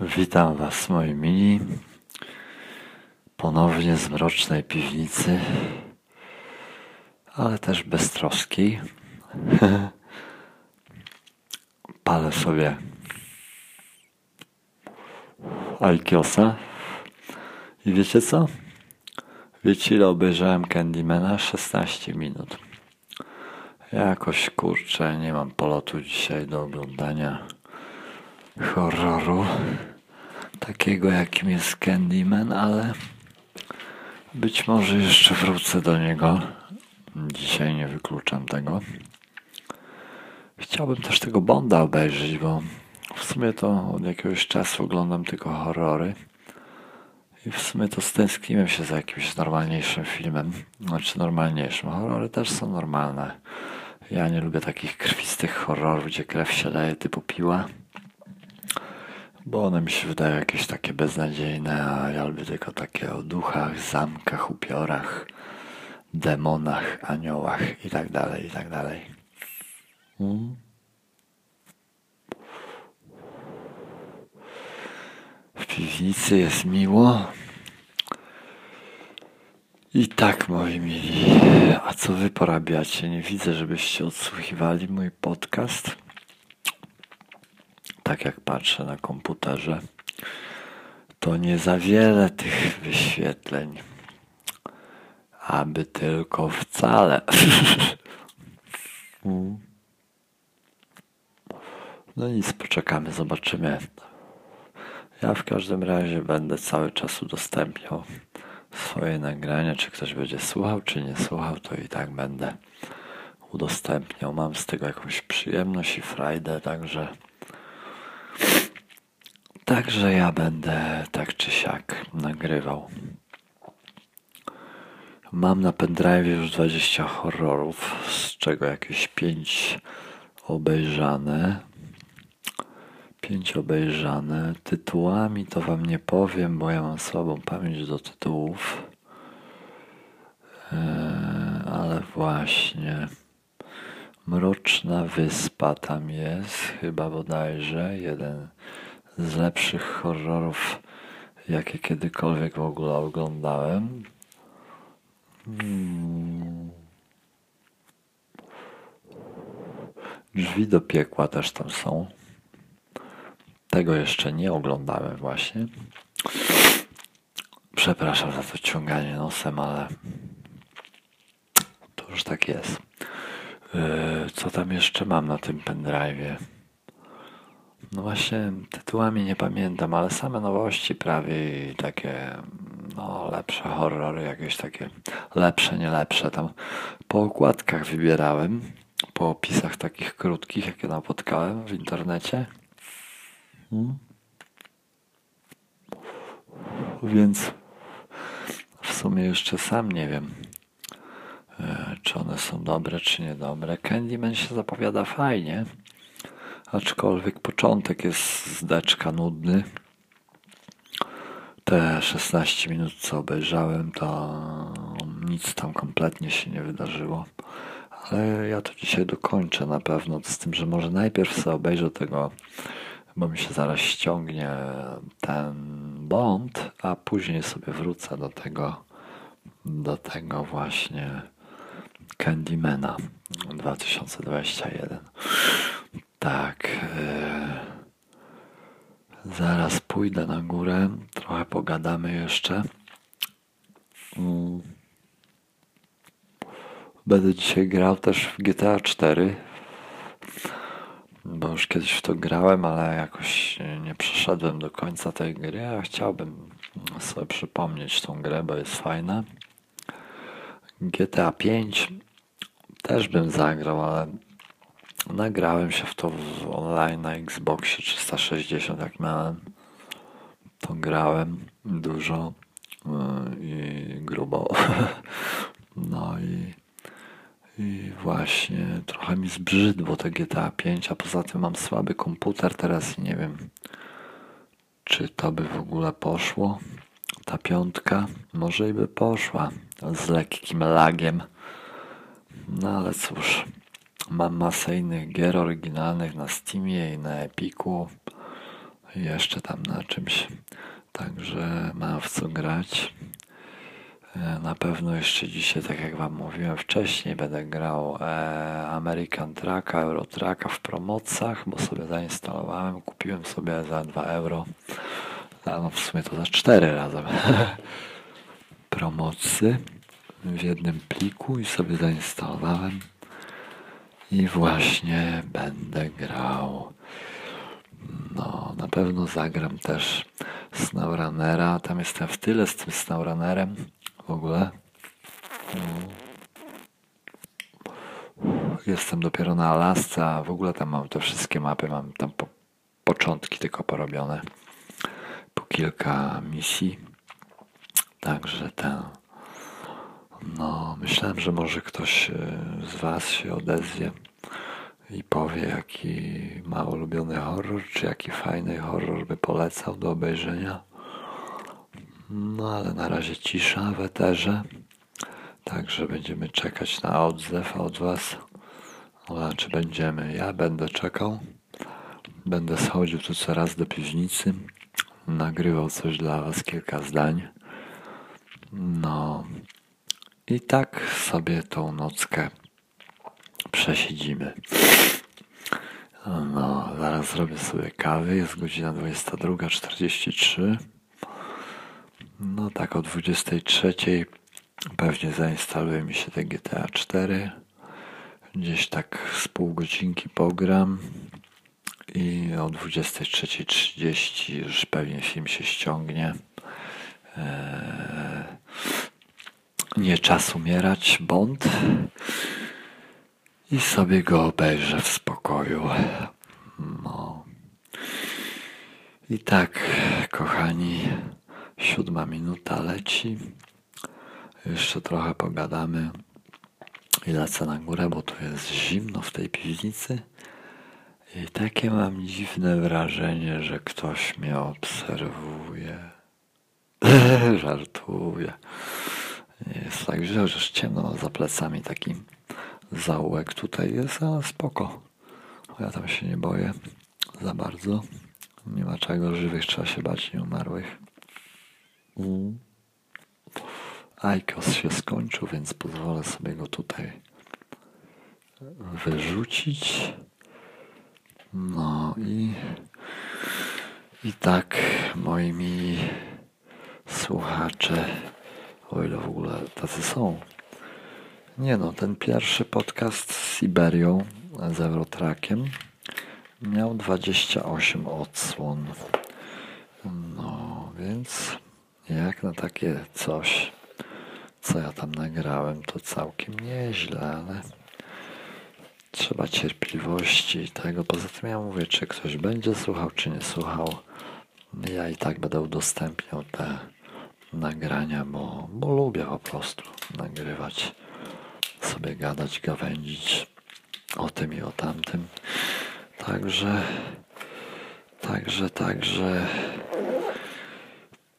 Witam Was, moi mili. Ponownie z mrocznej piwnicy, ale też beztroskiej. Palę sobie Aikiosa. I wiecie co? Wiecie ile obejrzałem Candymana? 16 minut. Jakoś kurczę, nie mam polotu dzisiaj do oglądania horroru takiego jakim jest Candyman, ale być może jeszcze wrócę do niego. Dzisiaj nie wykluczam tego. Chciałbym też tego Bonda obejrzeć, bo w sumie to od jakiegoś czasu oglądam tylko horrory. I w sumie to stęskniłem się za jakimś normalniejszym filmem. Znaczy normalniejszym. Horrory też są normalne. Ja nie lubię takich krwistych horrorów, gdzie krew się leje typu piła. Bo one mi się wydają jakieś takie beznadziejne, a ja lubię tylko takie o duchach, zamkach, upiorach, demonach, aniołach i tak dalej, i tak dalej. Hmm? W piwnicy jest miło. I tak, moi mili, a co wy porabiacie? Nie widzę, żebyście odsłuchiwali mój podcast tak jak patrzę na komputerze, to nie za wiele tych wyświetleń, aby tylko wcale. No nic, poczekamy, zobaczymy. Ja w każdym razie będę cały czas udostępniał swoje nagrania. Czy ktoś będzie słuchał, czy nie słuchał, to i tak będę udostępniał. Mam z tego jakąś przyjemność i frajdę, także Także ja będę tak czy siak nagrywał. Mam na pendrive już 20 horrorów, z czego jakieś 5 obejrzane. 5 obejrzane. Tytułami to wam nie powiem, bo ja mam słabą pamięć do tytułów. Eee, ale właśnie. Mroczna wyspa tam jest, chyba bodajże. Jeden z lepszych horrorów, jakie kiedykolwiek w ogóle oglądałem. Hmm. Drzwi do piekła też tam są. Tego jeszcze nie oglądałem właśnie. Przepraszam za to ciąganie nosem, ale to już tak jest. Yy, co tam jeszcze mam na tym pendrive'ie? No właśnie tytułami nie pamiętam, ale same nowości prawie takie no lepsze horrory, jakieś takie lepsze, nie lepsze. Tam po okładkach wybierałem, po opisach takich krótkich, jakie napotkałem w internecie. Hmm. Więc w sumie jeszcze sam nie wiem, e, czy one są dobre, czy niedobre. Candyman się zapowiada fajnie. Aczkolwiek początek jest zdeczka nudny. Te 16 minut, co obejrzałem, to nic tam kompletnie się nie wydarzyło. Ale ja to dzisiaj dokończę na pewno, z tym, że może najpierw sobie obejrzę tego, bo mi się zaraz ściągnie ten Bond, a później sobie wrócę do tego, do tego właśnie Candymana 2021. Tak. E, zaraz pójdę na górę, trochę pogadamy jeszcze. Mm. Będę dzisiaj grał też w GTA 4. Bo już kiedyś w to grałem, ale jakoś nie przeszedłem do końca tej gry. A chciałbym sobie przypomnieć tą grę, bo jest fajna. GTA 5 też bym zagrał, ale Nagrałem się w to w online na Xboxie 360, jak miałem. To grałem dużo y, i grubo. No i, i właśnie trochę mi zbrzydło te GTA 5, a poza tym mam słaby komputer teraz i nie wiem, czy to by w ogóle poszło. Ta piątka może i by poszła z lekkim lagiem. No ale cóż. Mam masę innych gier oryginalnych na Steamie i na Epiku. jeszcze tam na czymś. Także mam w co grać. E, na pewno jeszcze dzisiaj, tak jak Wam mówiłem wcześniej, będę grał e, American Trucka, Euro Trucka w promocjach, bo sobie zainstalowałem. Kupiłem sobie za 2 euro. No w sumie to za 4 razem. Promocy w jednym pliku i sobie zainstalowałem. I właśnie będę grał. No, na pewno zagram też SnowRunnera. Tam jestem w tyle z tym SnowRunnerem w ogóle. Jestem dopiero na Alasce, a w ogóle tam mam te wszystkie mapy, mam tam po, początki tylko porobione. Po kilka misji. Także ten. No, myślałem, że może ktoś e, z Was się odezwie i powie, jaki ma ulubiony horror, czy jaki fajny horror by polecał do obejrzenia. No ale na razie cisza w eterze. Także będziemy czekać na odzew od Was. Znaczy będziemy. Ja będę czekał. Będę schodził tu coraz do piwnicy. Nagrywał coś dla Was, kilka zdań. No. I tak sobie tą nockę przesiedzimy. No, zaraz zrobię sobie kawy. Jest godzina 22.43. No tak o 23 pewnie zainstaluje mi się te GTA 4. Gdzieś tak z pół godzinki pogram i o 23.30 już pewnie film się ściągnie. Eee, nie czas umierać, Bond. I sobie go obejrzę w spokoju. No. I tak, kochani. Siódma minuta leci. Jeszcze trochę pogadamy i lecę na górę, bo tu jest zimno w tej piwnicy. I takie mam dziwne wrażenie, że ktoś mnie obserwuje. Żartuję. Jest tak źle, że ciemno za plecami taki zaułek tutaj jest, ale spoko. Ja tam się nie boję za bardzo. Nie ma czego żywych, trzeba się bać nieumarłych. Mm. Aikos się skończył, więc pozwolę sobie go tutaj wyrzucić. No i, i tak, moi słuchacze, o ile w ogóle tacy są. Nie no, ten pierwszy podcast z Siberią, z Eurotrakiem, miał 28 odsłon. No, więc jak na takie coś, co ja tam nagrałem, to całkiem nieźle, ale trzeba cierpliwości i tego. Poza tym ja mówię, czy ktoś będzie słuchał, czy nie słuchał. Ja i tak będę udostępniał te nagrania, bo, bo lubię po prostu nagrywać, sobie gadać, gawędzić o tym i o tamtym. Także, także, także.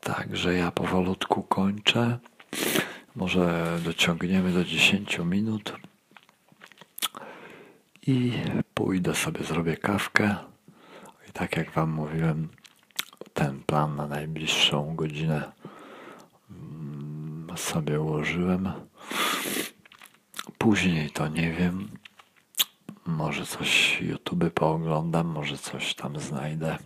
Także ja powolutku kończę. Może dociągniemy do 10 minut. I pójdę sobie, zrobię kawkę. I tak jak Wam mówiłem, ten plan na najbliższą godzinę sobie ułożyłem. Później to nie wiem. Może coś YouTube pooglądam, może coś tam znajdę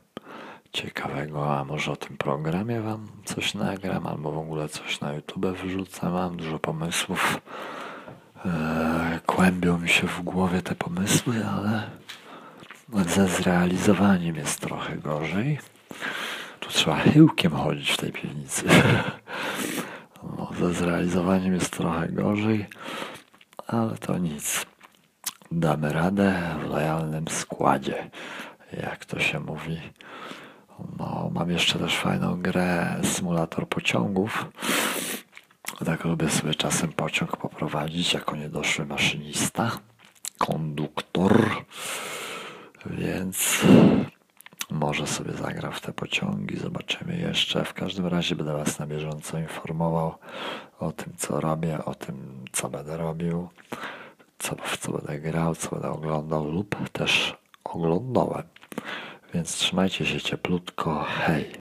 ciekawego, a może o tym programie wam coś nagram, albo w ogóle coś na YouTube wrzucę. Mam dużo pomysłów. Eee, kłębią mi się w głowie te pomysły, ale ze zrealizowaniem jest trochę gorzej. Tu trzeba chyłkiem chodzić w tej piwnicy. Ze zrealizowaniem jest trochę gorzej, ale to nic. Damy radę w lojalnym składzie, jak to się mówi. No, mam jeszcze też fajną grę, symulator pociągów. Tak lubię sobie czasem pociąg poprowadzić jako niedoszły maszynista, konduktor, więc może sobie zagram w te pociągi, zobaczymy jeszcze. W każdym razie będę Was na bieżąco informował o tym, co robię, o tym, co będę robił, co, w co będę grał, co będę oglądał lub też oglądałem. Więc trzymajcie się cieplutko. Hej.